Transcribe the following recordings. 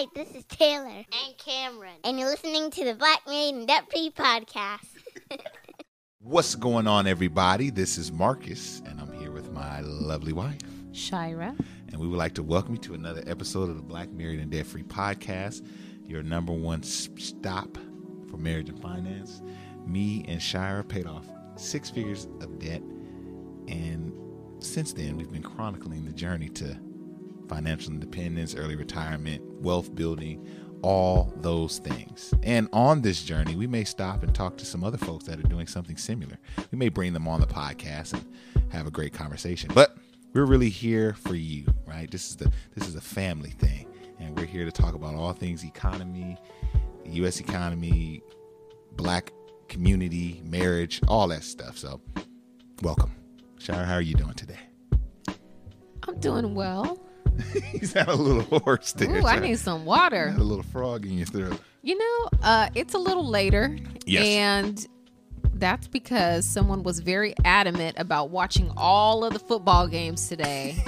Hi, this is Taylor. And Cameron. And you're listening to the Black Married and Debt Free podcast. What's going on, everybody? This is Marcus, and I'm here with my lovely wife, Shira. And we would like to welcome you to another episode of the Black Married and Debt Free podcast, your number one stop for marriage and finance. Me and Shira paid off six figures of debt, and since then, we've been chronicling the journey to financial independence, early retirement, wealth building, all those things. And on this journey, we may stop and talk to some other folks that are doing something similar. We may bring them on the podcast and have a great conversation. But we're really here for you, right? This is the this is a family thing, and we're here to talk about all things economy, U.S. economy, black community, marriage, all that stuff. So, welcome, Shire. How are you doing today? I'm doing well. He's had a little hoarse there. Ooh, I need some water. a little frog in your throat. You know, uh, it's a little later. Yes. And that's because someone was very adamant about watching all of the football games today.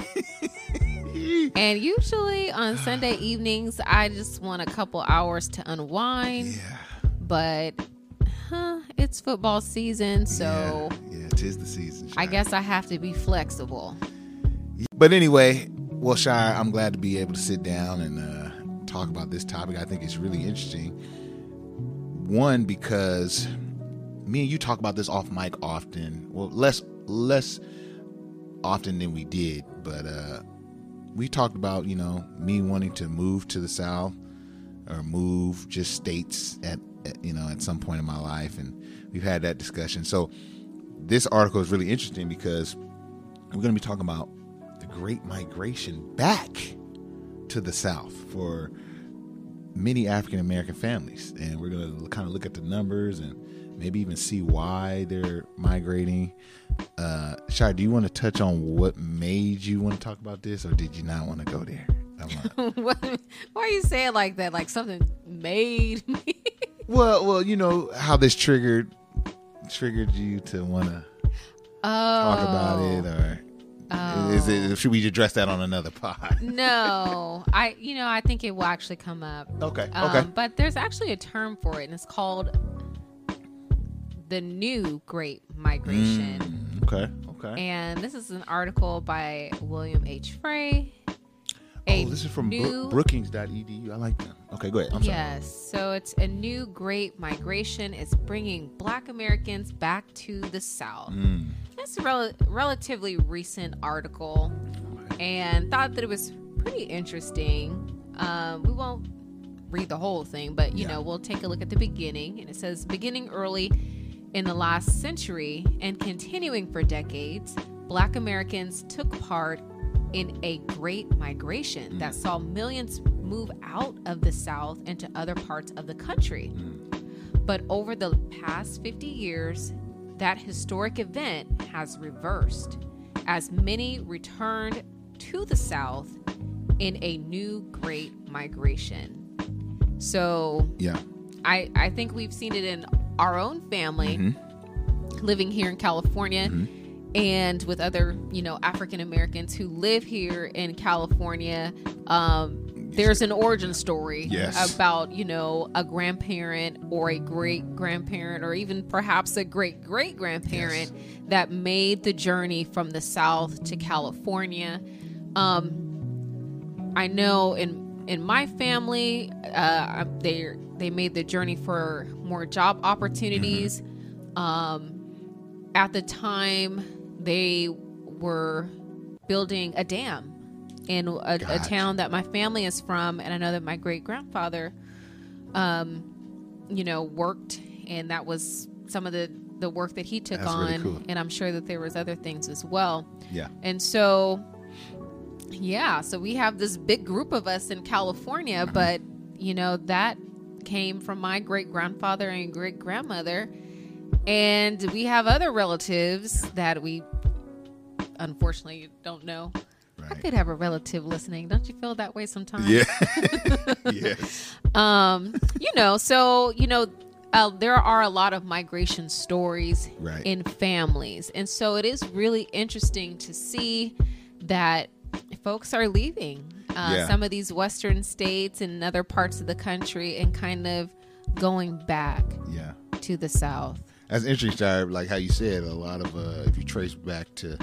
and usually on Sunday evenings, I just want a couple hours to unwind. Yeah. But huh, it's football season, so yeah, yeah tis the season. I guess I have to be flexible. But anyway, well, Shire, I'm glad to be able to sit down and uh, talk about this topic. I think it's really interesting. One, because me and you talk about this off mic often. Well, less less often than we did, but uh, we talked about you know me wanting to move to the south or move just states at, at you know at some point in my life, and we've had that discussion. So this article is really interesting because we're going to be talking about Great Migration back to the South for many African American families, and we're going to kind of look at the numbers and maybe even see why they're migrating. Uh, Shai, do you want to touch on what made you want to talk about this, or did you not want to go there? Why are you saying like that? Like something made me? well, well, you know how this triggered triggered you to want to oh. talk about it, or oh. is it? Should we address that on another pod? no, I, you know, I think it will actually come up. Okay, okay. Um, but there's actually a term for it, and it's called the new Great Migration. Mm, okay, okay. And this is an article by William H. Frey. Oh, this is from new, Brookings.edu. I like that. Okay, go ahead. I'm yes, sorry. so it's a new Great Migration. It's bringing Black Americans back to the South. Mm. It's a rel- relatively recent article, and thought that it was pretty interesting. Um, we won't read the whole thing, but you yeah. know, we'll take a look at the beginning. And it says, beginning early in the last century and continuing for decades, Black Americans took part in a great migration mm. that saw millions move out of the South into other parts of the country. Mm. But over the past 50 years, that historic event has reversed as many returned to the South in a new great migration. So, yeah. I, I think we've seen it in our own family mm-hmm. living here in California. Mm-hmm and with other, you know, African Americans who live here in California. Um, there's an origin story yes. about, you know, a grandparent or a great grandparent or even perhaps a great great grandparent yes. that made the journey from the South to California. Um, I know in in my family, uh, they they made the journey for more job opportunities. Mm-hmm. Um, at the time, they were building a dam in a, a, town that my family is from, and I know that my great grandfather, um, you know, worked, and that was some of the the work that he took That's on, really cool. and I'm sure that there was other things as well. Yeah, and so, yeah, so we have this big group of us in California, mm-hmm. but you know that came from my great grandfather and great grandmother and we have other relatives that we unfortunately don't know. Right. I could have a relative listening. Don't you feel that way sometimes? Yeah. yes. Um, you know, so, you know, uh, there are a lot of migration stories right. in families. And so it is really interesting to see that folks are leaving uh, Yeah. some of these western states and other parts of the country and kind of going back Yeah. to the south. That's interesting. Like how you said, a lot of uh, if you trace back to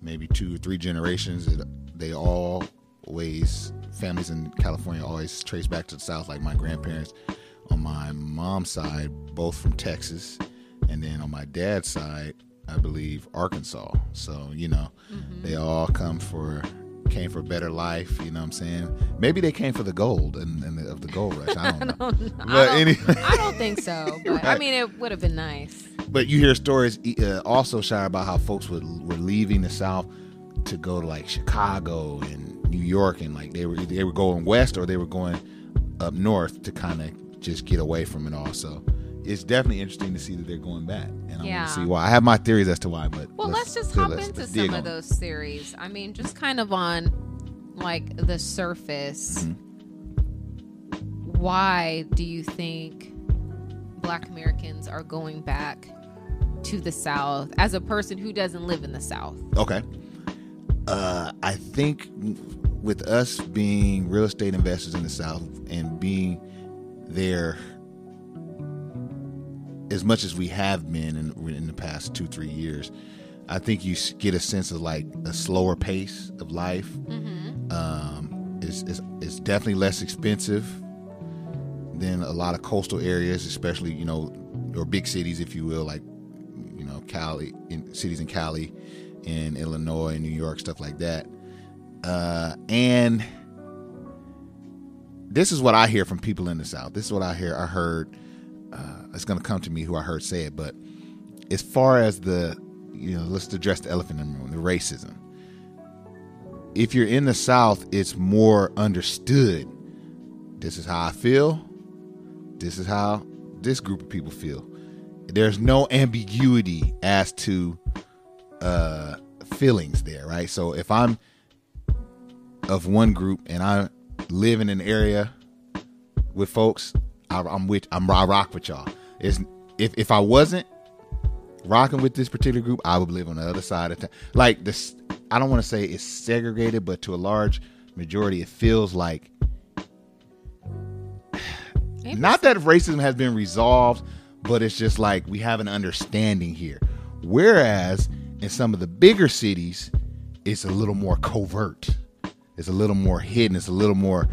maybe two or three generations, it, they always families in California always trace back to the South. Like my grandparents on my mom's side, both from Texas, and then on my dad's side, I believe Arkansas. So you know, they all come for came for a better life. You know what I'm saying? Maybe they came for the gold and, and the, of the gold rush. I don't know. I But don't, anyway. I don't think so. But I mean, it would have been nice. But you hear stories uh, also, Shire, about how folks would, were leaving the South to go to like Chicago and New York, and like they were they were going west or they were going up north to kind of just get away from it all. It's definitely interesting to see that they're going back, and I Yeah. want to see why. I have my theories as to why, but Well, let's, just hop into dig some of those theories. I mean, just kind of on like the surface. Mm-hmm. Why do you think black Americans are going back to the South as a person who doesn't live in the South? Okay. Uh, I think with us being real estate investors in the South and being there as much as we have been in, in the past two, three years, I think you get a sense of like a slower pace of life. Um, it's, it's, it's definitely less expensive than a lot of coastal areas, especially, you know, or big cities, if you will, like you know, Cali, in cities in Cali, in Illinois, and New York, stuff like that. Uh, and this is what I hear from people in the South. This is what I hear. I heard. Uh, it's going to come to me who I heard say it, but as far as the, you know, let's address the elephant in the room, the racism. If you're in the South, it's more understood. This is how I feel. This is how this group of people feel there's no ambiguity as to uh feelings there right so if i'm of one group and i live in an area with folks I, i'm with i'm I rock with y'all is if if i wasn't rocking with this particular group i would live on the other side of town like this i don't want to say it's segregated but to a large majority it feels like Maybe not that racism has been resolved, but it's just like we have an understanding here. Whereas in some of the bigger cities, it's a little more covert. It's a little more hidden. It's a little more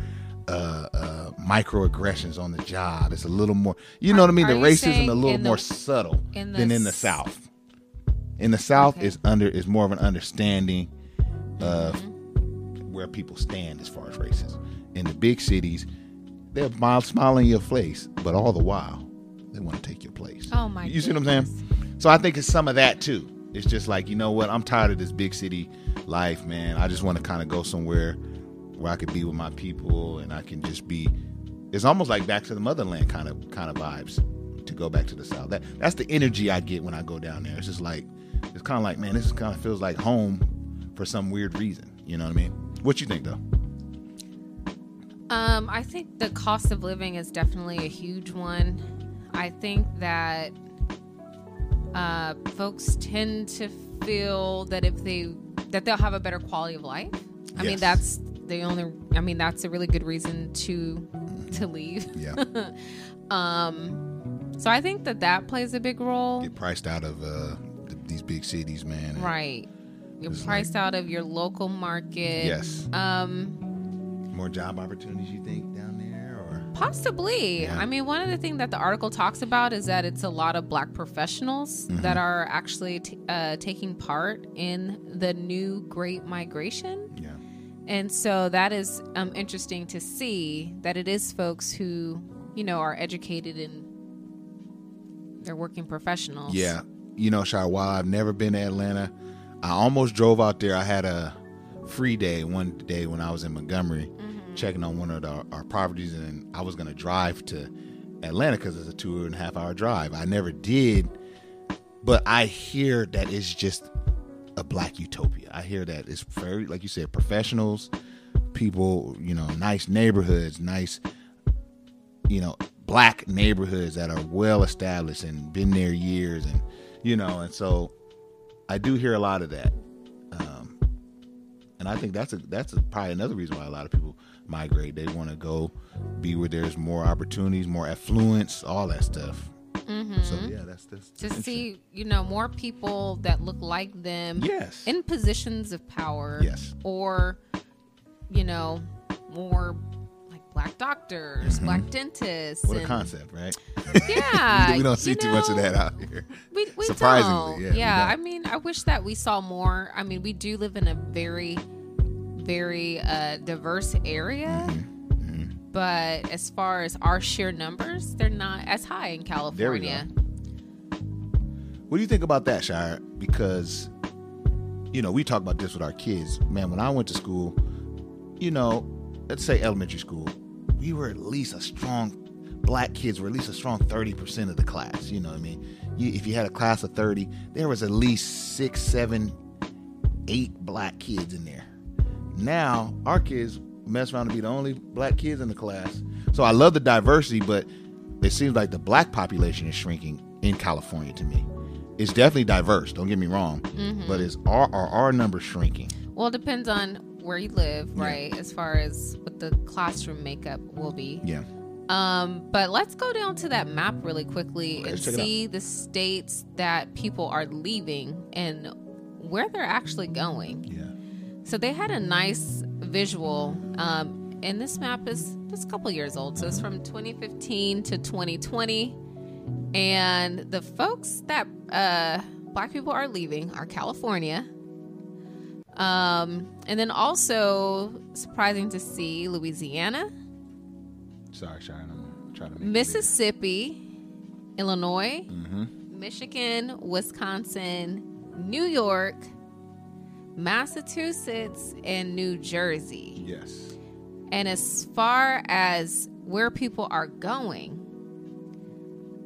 uh, uh, microaggressions on the job. It's a little more, you know what I mean? The racism a little the- more subtle in the than in the South. In the South, Okay. is under is more of an understanding of Mm-hmm. where people stand as far as racism. In the big cities, they're mild smiling your face, but all the while, they want to take your place. Oh, my You see what I'm saying? So I think it's some of that too. It's just like you know what? I'm tired of this big city life, man. I just want to kind of go somewhere where I could be with my people and I can just be. It's almost like back to the motherland kind of kind of vibes to go back to the south. That that's the energy I get when I go down there. It's just like it's kind of like man, this kind of feels like home for some weird reason. You know what I mean? What you think though? Um, I think the cost of living is definitely a huge one. I think that uh, folks tend to feel that if they that they'll have a better quality of life. I mean, that's the only. I mean, that's a really good reason to to leave. Yeah, Um, so I think that that plays a big role. get priced out of uh, th- these big cities, man. Right. You're It's like- priced out of your local market. Yes. Um, More job opportunities, you think, down there, or Possibly. Yeah. I mean, one of the things that the article talks about is that it's a lot of black professionals Mm-hmm. that are actually t- uh, taking part in the new Great Migration. And so that is um, interesting to see that it is folks who, you know, are educated and they're working professionals. yeah. You know, Shai, while I've never been to Atlanta, I almost drove out there. I had a free day one day when I was in Montgomery, checking on one of the, our properties, and I was going to drive to Atlanta because it's a two and a half hour drive. I never did, but I hear that it's just a black utopia. I hear that it's very, like you said, professionals, people, you know, nice neighborhoods, nice, you know, black neighborhoods that are well established and been there years, and you know, and so I do hear a lot of that. Um, and I think that's a that's a, probably another reason why a lot of people migrate. They want to go be where there's more opportunities, more affluence, all that stuff. Mm-hmm. So yeah, that's that's to see you know more people that look like them. Yes. In positions of power. Yes. Or, you know, more like black doctors, Mm-hmm. black dentists. what a concept, right? Yeah. we don't see you too much of that out here. We, we Surprisingly, don't. yeah, I don't. mean, I wish that we saw more. I mean, we do live in a very, very uh, diverse area. Mm-hmm. But as far as our sheer numbers, they're not as high in There we go. California. What do you think about that, Shire? Because, you know, we talk about this with our kids. Man, when I went to school, you know, let's say elementary school, we were at least a strong, black kids were at least a strong 30% of the class. You know what I mean? You, if you had a class of 30, there was at least six, seven, eight black kids in there. Now, our kids mess around to be the only black kids in the class. So I love the diversity, but it seems like the black population is shrinking in California to me. It's definitely diverse, don't get me wrong, but is are, are our number shrinking? Well, it depends on where you live, Yeah. right? As far as what the classroom makeup will be. Yeah. Um, but let's go down to that map really quickly Okay, and let's check it out. see the states that people are leaving and where they're actually going. Yeah. So they had a nice visual, um, and this map is just a couple years old. So it's from 2015 to 2020, and the folks that uh, black people are leaving are California. Um, and then also surprising to see Louisiana, Sorry, Sharon. I'm trying to make Mississippi, Illinois. Mhm. Michigan, Wisconsin, New York, Massachusetts, and New Jersey. Yes. And as far as where people are going,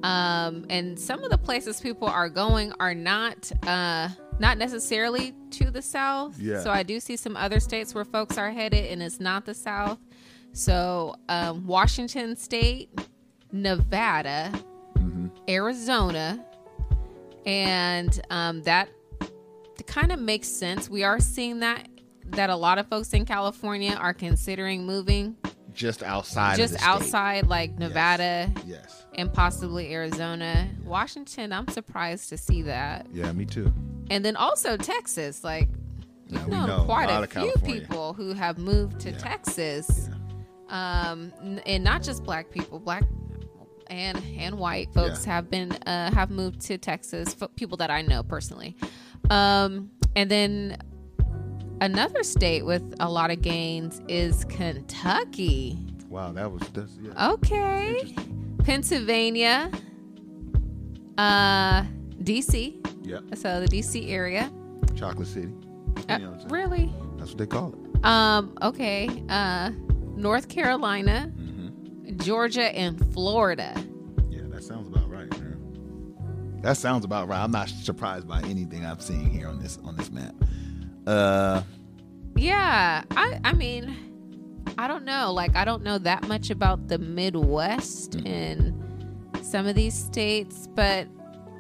um, and some of the places people are going are not uh, not necessarily to the south. Yeah. So I do see some other states where folks are headed, and it's not the south. So um, Washington State, Nevada, Arizona, and um, that kind of makes sense. We are seeing that that a lot of folks in California are considering moving Just outside. just of the state. outside, like Nevada Yes. and possibly Arizona. Washington, I'm surprised to see that. Yeah, me too. And then also Texas, like Yeah, we know, quite A a, few California. people who have moved to Yeah. Texas, um, and not just black people, black and and white folks Yeah. have been uh, have moved to Texas. People that I know personally, um, and then another state with a lot of gains is Kentucky. Wow, that was that's, yeah. Okay. Pennsylvania, uh, DC. Yeah. So the DC area. Chocolate City. Uh, You know what really? That's what they call it. Um, okay. Uh, North Carolina, Mm-hmm. Georgia, and Florida. That sounds about right. I'm not surprised by anything I'm seeing here on this on this map. Uh, Yeah. I, I mean, I don't know. Like, I don't know that much about the Midwest and some of these states, but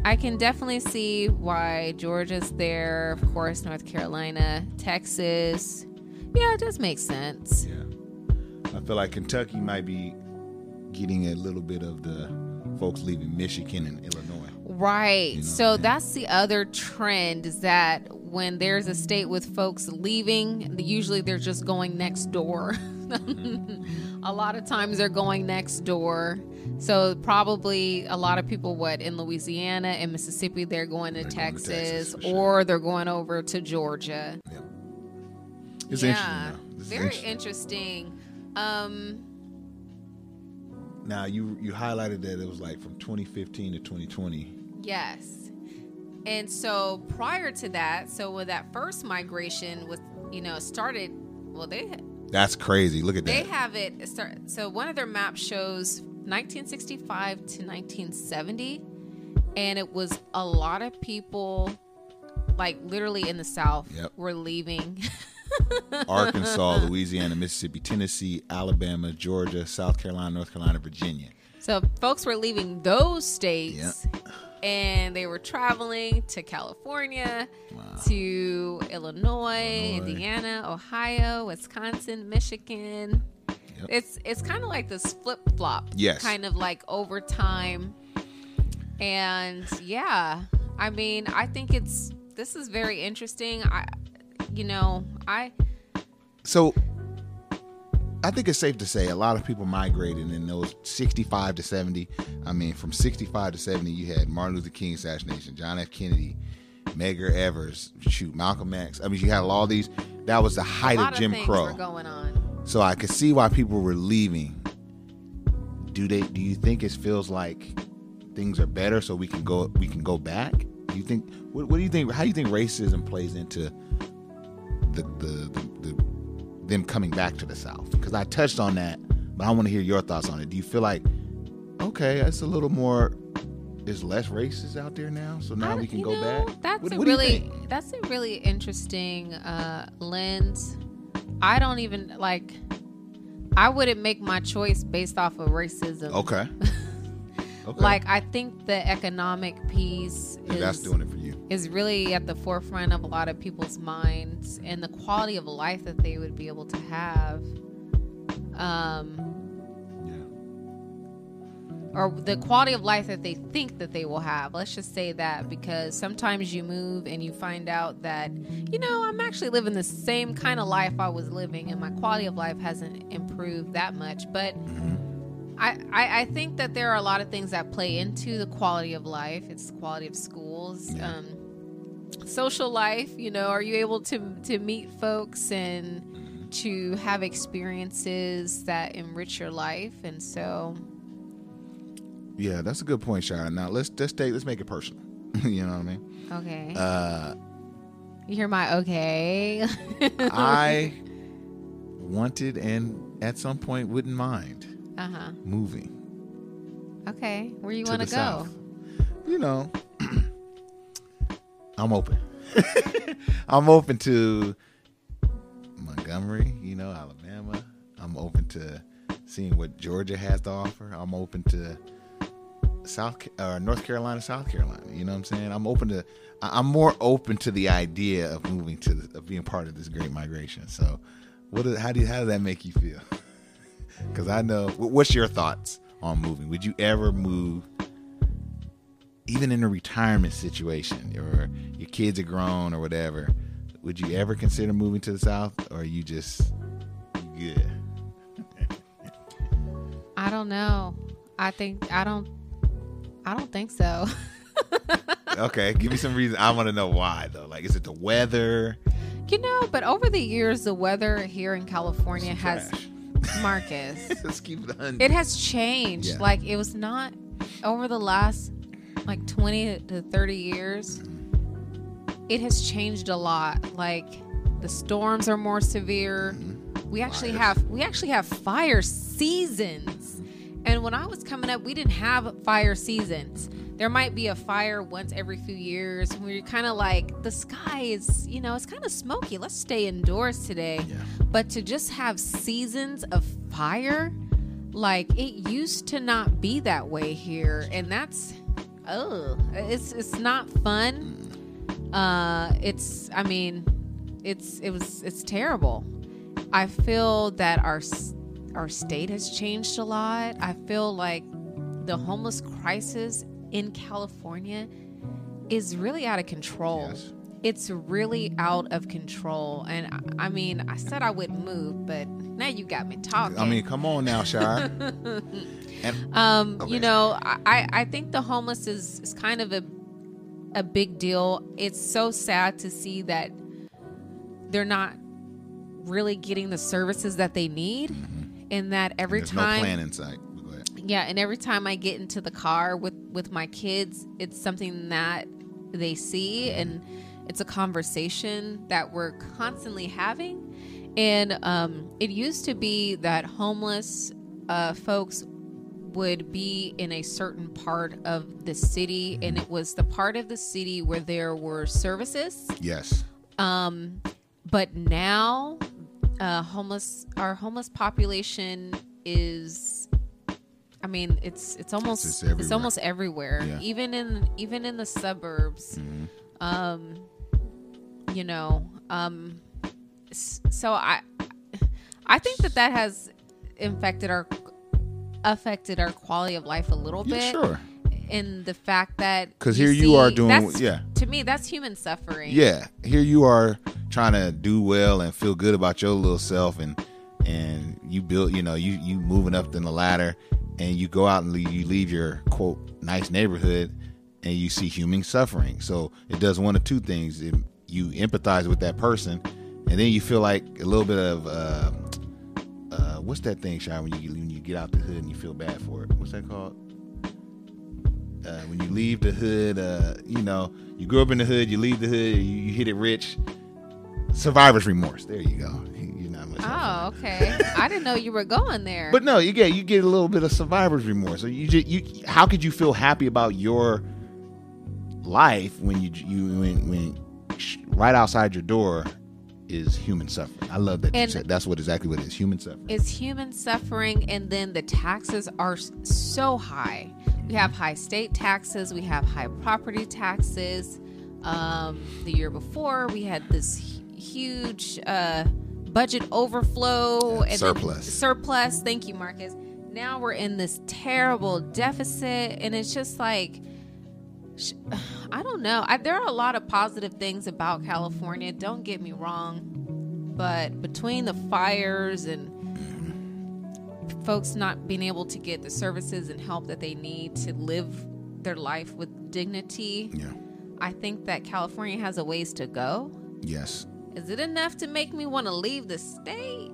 I can definitely see why Georgia's there. Of course, North Carolina, Texas. Yeah, it does make sense. yeah. I feel like Kentucky might be getting a little bit of the folks leaving Michigan and Illinois. Right. You know, so yeah. that's the other trend is that when there's a state with folks leaving, usually they're just going next door. a lot of times they're going next door. So probably a lot of people what in Louisiana and Mississippi they're going to They're going to Texas, Texas, sure. or they're going over to Georgia. It's yeah. interesting. This Very interesting. interesting. Um Now you you highlighted that it was like from 2015 to 2020. Yes. And so prior to that, so when that first migration was, you know, started, well, they That's crazy. Look at they that. They have it start. So one of their maps shows 1965 to 1970, and it was a lot of people, like literally in the South, Yep. were leaving. Arkansas, Louisiana, Mississippi, Tennessee, Alabama, Georgia, South Carolina, North Carolina, Virginia. so folks were leaving those states and they were traveling to California, to Illinois, Illinois. Indiana, Ohio, Wisconsin, Michigan. Yep. It's it's kind of like this flip flop, Yes. kind of like over time. And yeah, I mean, I think it's this is very interesting. I, you know, I So I think it's safe to say a lot of people migrated in those 65 to 70. I mean, from 65 to 70, you had Martin Luther King assassination, John F. Kennedy, Medgar Evers, shoot, Malcolm X. I mean, you had all these. That was the height of Jim things Crow. going on. So I could see why people were leaving. Do they? Do you think it feels like things are better, so we can go we can go back? Do you think? What, what do you think? How do you think racism plays into the, the, the them coming back to the South? Because I touched on that, but I want to hear your thoughts on it. Do you feel like okay, it's a little more? There's less racists out there now, so now we can go know, back. That's What- a what really that's a really interesting uh, lens. I don't even like. I wouldn't make my choice based off of racism. Okay. Okay. Like I think the economic piece is that's doing it for you. Is really at the forefront of a lot of people's minds and the quality of life that they would be able to have. Um, Yeah. or the quality of life that they think that they will have. Let's just say that because sometimes you move and you find out that, you know, I'm actually living the same kind of life I was living and my quality of life hasn't improved that much. But I, I, I think that there are a lot of things that play into the quality of life. It's the quality of schools. Um, social life you know are you able to to meet folks and to have experiences that enrich your life and so Yeah, that's a good point, Shara. Now let's let's take let's make it personal. you know what I mean? okay Uh, you hear my okay I wanted and at some point wouldn't mind uh-huh moving okay where you want to go south. You know, I'm open. I'm open to Montgomery. You know, Alabama. I'm open to seeing what Georgia has to offer. I'm open to South uh, North Carolina, South Carolina. You know what I'm saying? I'm open to. I'm more open to the idea of moving to the, of being part of this great migration. So, what? Is, how do you, how does that make you feel? Because I know. What's your thoughts on moving? Would you ever move? Even in a retirement situation, or your kids are grown, or whatever, would you ever consider moving to the south, or are you just good? i don't know i think i don't i don't think so Okay, give me some reason. I want to know why though. Like, is it the weather? you know but over the years the weather here in california has marcus Let's keep it it has changed Yeah. like it was not over the last like 20 to 30 years it has changed a lot like the storms are more severe we actually. Fires. have we actually have fire seasons and when i was coming up we didn't have fire seasons there might be a fire once every few years when you're kind of like the sky is you know it's kind of smoky let's stay indoors today Yeah. but to just have seasons of fire like it used to not be that way here and that's oh it's it's not fun. Uh it's i mean it's it was it's terrible. I feel that our our state has changed a lot. I feel like the homeless crisis in california is really out of control. Yes. it's really out of control. And I, I mean i said i wouldn't move but now you got me talking I mean, come on now, Shire. and um, Okay. you know, I, I think the homeless is, is kind of a a big deal. It's so sad to see that they're not really getting the services that they need, and that every there's time, no plan in sight. Yeah, and every time I get into the car with with my kids, it's something that they see, and it's a conversation that we're constantly having. And um, it used to be that homeless uh, folks would be in a certain part of the city, and it was the part of the city where there were services. Yes. Um, but now, uh, homeless our homeless population is I mean, it's it's almost it's, everywhere. almost everywhere. Yeah. Even in even in the suburbs. Mhm. Um, you know, um, so I I think that that has infected our affected our quality of life a little Yeah, bit. sure. In the fact that because here you are doing- yeah. to me that's human suffering. Yeah, here you are trying to do well and feel good about your little self, and and you build, you know, you you moving up in the ladder, and you go out and leave, you leave your quote nice neighborhood, and you see human suffering. So it does one of two things: it, you empathize with that person, and then you feel like a little bit of. Uh, what's that thing, Shy? When you when you get out the hood and you feel bad for it, what's that called? uh, when you leave the hood, uh, you know, you grew up in the hood, you leave the hood, you, you hit it rich. Survivor's remorse. There you go. You're not much. Oh, okay. I didn't know you were going there. But no, you get you get a little bit of survivor's remorse. So you just you how could you feel happy about your life when you you when when right outside your door is human suffering. I love that you said that's what exactly what it is. Human suffering. it's human suffering and then the taxes are so high we have high state taxes we have high property taxes um, the year before we had this huge uh, budget overflow and surplus. surplus thank you marcus now we're in this terrible deficit and it's just like sh- i don't know I, there are a lot of positive things about california don't get me wrong but between the fires and folks not being able to get the services and help that they need to live their life with dignity, Yeah. I think that California has a ways to go. Yes. Is it enough to make me want to leave the state?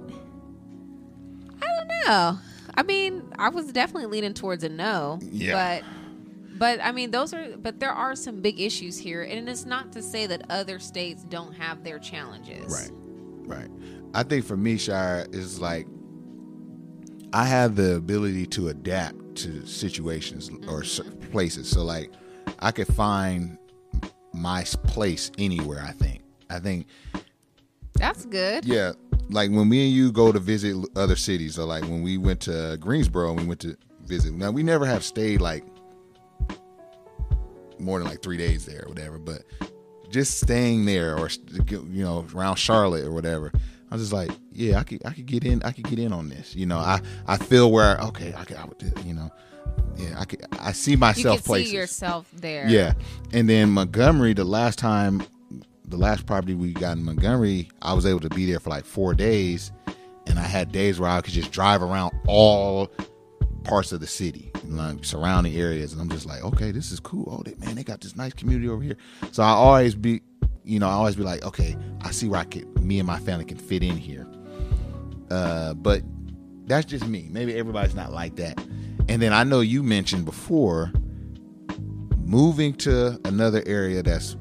I don't know. I mean, I was definitely leaning towards a no. Yeah. But but I mean those are but there are some big issues here and it's not to say that other states don't have their challenges. Right. Right. I think for me, Shire, is like I have the ability to adapt to situations or mm-hmm. cer- places. So like I could find my place anywhere, I think. I think That's good. yeah, like when me and you go to visit other cities, or like when we went to Greensboro and we went to visit. Now we never have stayed like more than like three days there or whatever, but just staying there or you know around Charlotte or whatever, I was just like, yeah, I could I could get in, I could get in on this. You know, I I feel where okay, I could, I would, you know, yeah, I could I see You myself can places. see yourself there. Yeah. And then Montgomery, the last time, the last property we got in Montgomery, I was able to be there for like four days. And I had days where I could just drive around all parts of the city, like surrounding areas. And I'm just like, okay, this is cool. Oh, they, man, they got this nice community over here. So I always be, you know, I always be like, okay, I see where I could, me and my family can fit in here. Uh, but that's just me. Maybe everybody's not like that. And then I know you mentioned before moving to another area that's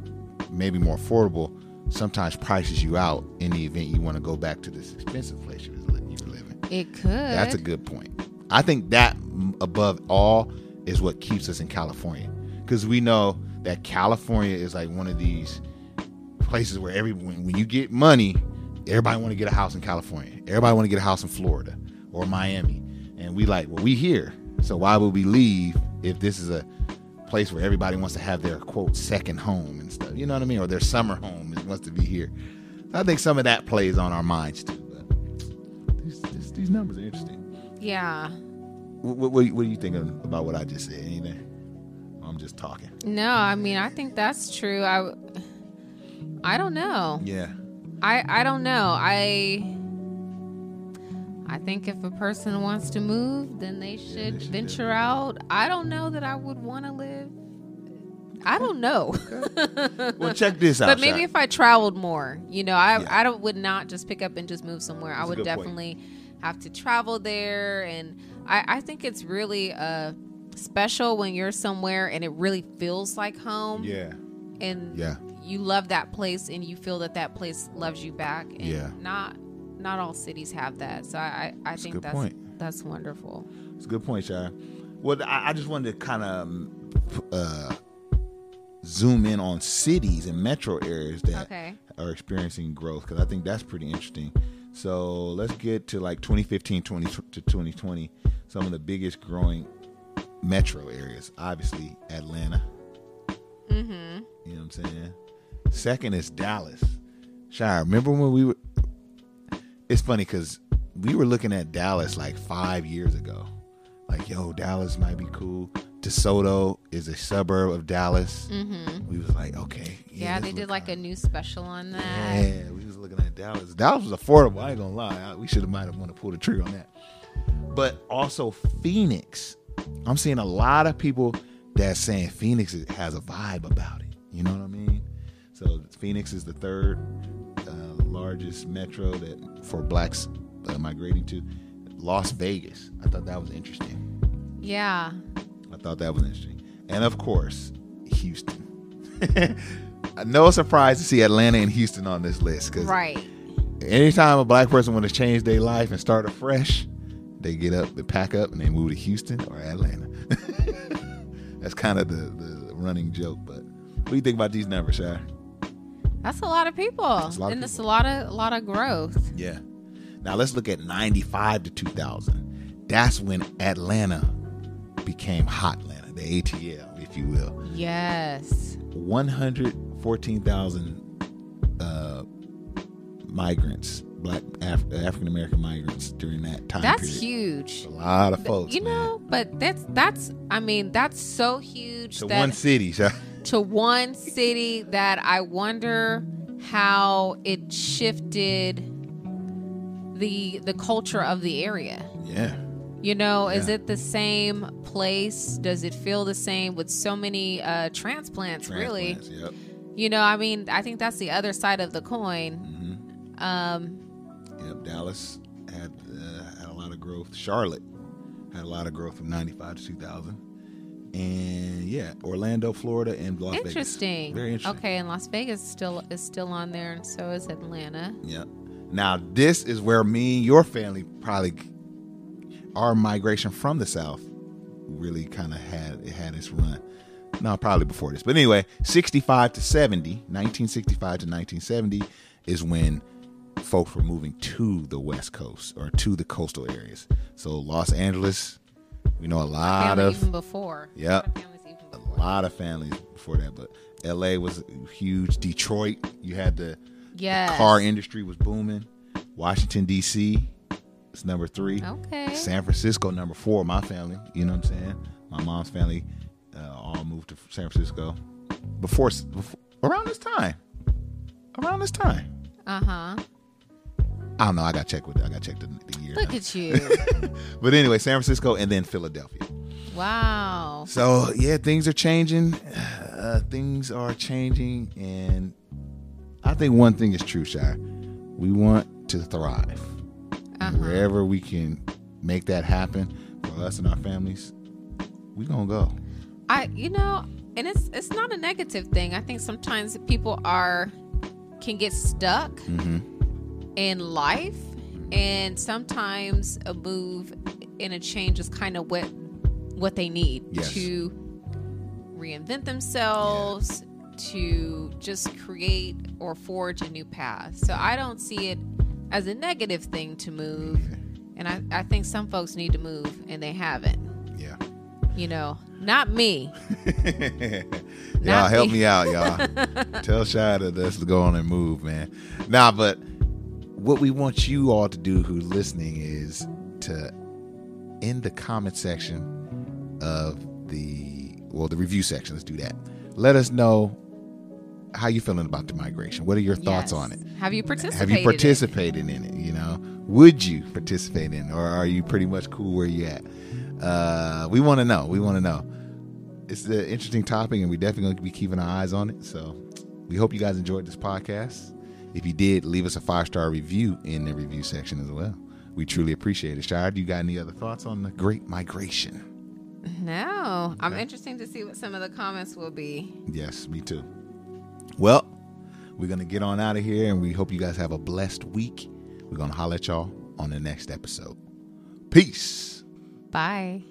maybe more affordable sometimes prices you out in the event you want to go back to this expensive place you were li- you were living. It could. That's a good point. I think that above all is what keeps us in California because we know that California is like one of these places where every when, you get money, everybody want to get a house in California. Everybody want to get a house in Florida or Miami, and we like well we here. So why would we leave if this is a place where everybody wants to have their quote second home and stuff? You know what I mean? Or their summer home wants to be here. I think some of that plays on our minds too. But these, these, these numbers are interesting. Yeah. What, what, what, do you thinking about what I just said? Anything? I'm just talking. No, I mean I think that's true. I I don't know. Yeah. I I don't know. I I think if a person wants to move, then they should, should do venture out. I don't know that I would want to live. I don't know. Well, check this out. but maybe if I traveled more, you know, I Yeah. I don't would not just pick up and just move somewhere. I That's a would definitely. point. Have to travel there, and I I think it's really uh special when you're somewhere and it really feels like home, Yeah. and Yeah. you love that place and you feel that that place loves you back. And Yeah. not not all cities have that, so I I, I think that's point. that's wonderful. It's a good point, Shire. Well, I, I just wanted to kind of uh, zoom in on cities and metro areas that Okay. are experiencing growth because I think that's pretty interesting. So let's get to like 2015 20 to 2020. Some of the biggest growing metro areas. Obviously, Atlanta. Mm-hmm. You know what I'm saying? Second is Dallas. Shire, remember when we were? It's funny because we were looking at Dallas like five years ago. Like, yo, Dallas might be cool. DeSoto is a suburb of Dallas. Mm-hmm. We was like, okay, Yeah, they did like a new special on that. Yeah, we was looking at Dallas. Dallas was affordable. I ain't gonna lie. We should have might have want to pull the trigger on that. But also Phoenix. I'm seeing a lot of people that's saying Phoenix has a vibe about it. You know what I mean? So Phoenix is the third uh, largest metro that for blacks uh, migrating to. Las Vegas. I thought that was interesting. Yeah. Thought that was interesting. And of course, Houston. no surprise to see Atlanta and Houston on this list because Right. anytime a black person want to change their life and start afresh, they get up, they pack up, and they move to Houston or Atlanta. That's kind of the, the running joke. But what do you think about these numbers, Shy? That's a lot of people. Lot of and it's a lot of a lot of growth. Yeah. Now let's look at 95 to 2000. That's when Atlanta became hot Atlanta, the ATL, if you will. Yes. 114,000 uh, migrants, black Af- African American migrants during that time That's period. huge. A lot of folks, you man. know, but that's that's I mean, that's so huge to that one city. To one city that I wonder how it shifted the the culture of the area. Yeah. You know, is it the same place? Does it feel the same with so many uh, transplants, Really, Yep. you know. I mean, I think that's the other side of the coin. hmm Um, Yep. Dallas had uh, had a lot of growth. Charlotte had a lot of growth from 95 to 2000. And yeah, Orlando, Florida, and Las Vegas. interesting. Very interesting. Okay, and Las Vegas still is still on there, and so is Atlanta. Yeah. Now this is where me and your family probably our migration from the south really kind of had it had its run. No, probably before this. But anyway, 65 to 70, 1965 to 1970 is when folks were moving to the west coast or to the coastal areas. So Los Angeles, we know a lot of even before. Yep. A lot of families a before. lot of families before that, but LA was huge. Detroit, you had the Yes. car industry was booming. Washington D.C. number three. Okay. San Francisco number four. My family, you know what I'm saying. My mom's family uh, all moved to San Francisco before, before around this time. Around this time. Uh huh. I don't know. I got checked with. I got checked the, the year. Look now. at you. but anyway, San Francisco and then Philadelphia. wow. So yeah, things are changing. Uh, things are changing, and I think one thing is true, Shy. We want to thrive. Uh-huh. Wherever we can make that happen for us and our families, we gonna go. I you know, and it's it's not a negative thing. I think sometimes people are can get stuck Mm-hmm. in life and sometimes a move and a change is kind of what what they need Yes. to reinvent themselves to just create or forge a new path. So I don't see it as a negative thing to move. And I, I think some folks need to move and they haven't. Yeah. You know, not me. y'all help me. me out, y'all. Tell Shy to let's go on and move, man. Nah, but what we want you all to do who's listening is to in the comment section of the well, the review section, let's do that. Let us know how you feeling about the migration. What are your thoughts Yes. on it? Have you participated? Have you participated in it? You know, would you participate in, it? or are you pretty much cool where you at? Uh, we want to know. We want to know. It's an interesting topic, and we definitely going to be keeping our eyes on it. So, we hope you guys enjoyed this podcast. If you did, leave us a five star review in the review section as well. We truly appreciate it. Shire, do you got any other thoughts on the Great Migration? No. I'm interested to see what some of the comments will be. Yes, me too. Well, we're going to get on out of here, and we hope you guys have a blessed week. We're going to holler at y'all on the next episode. Peace. Bye.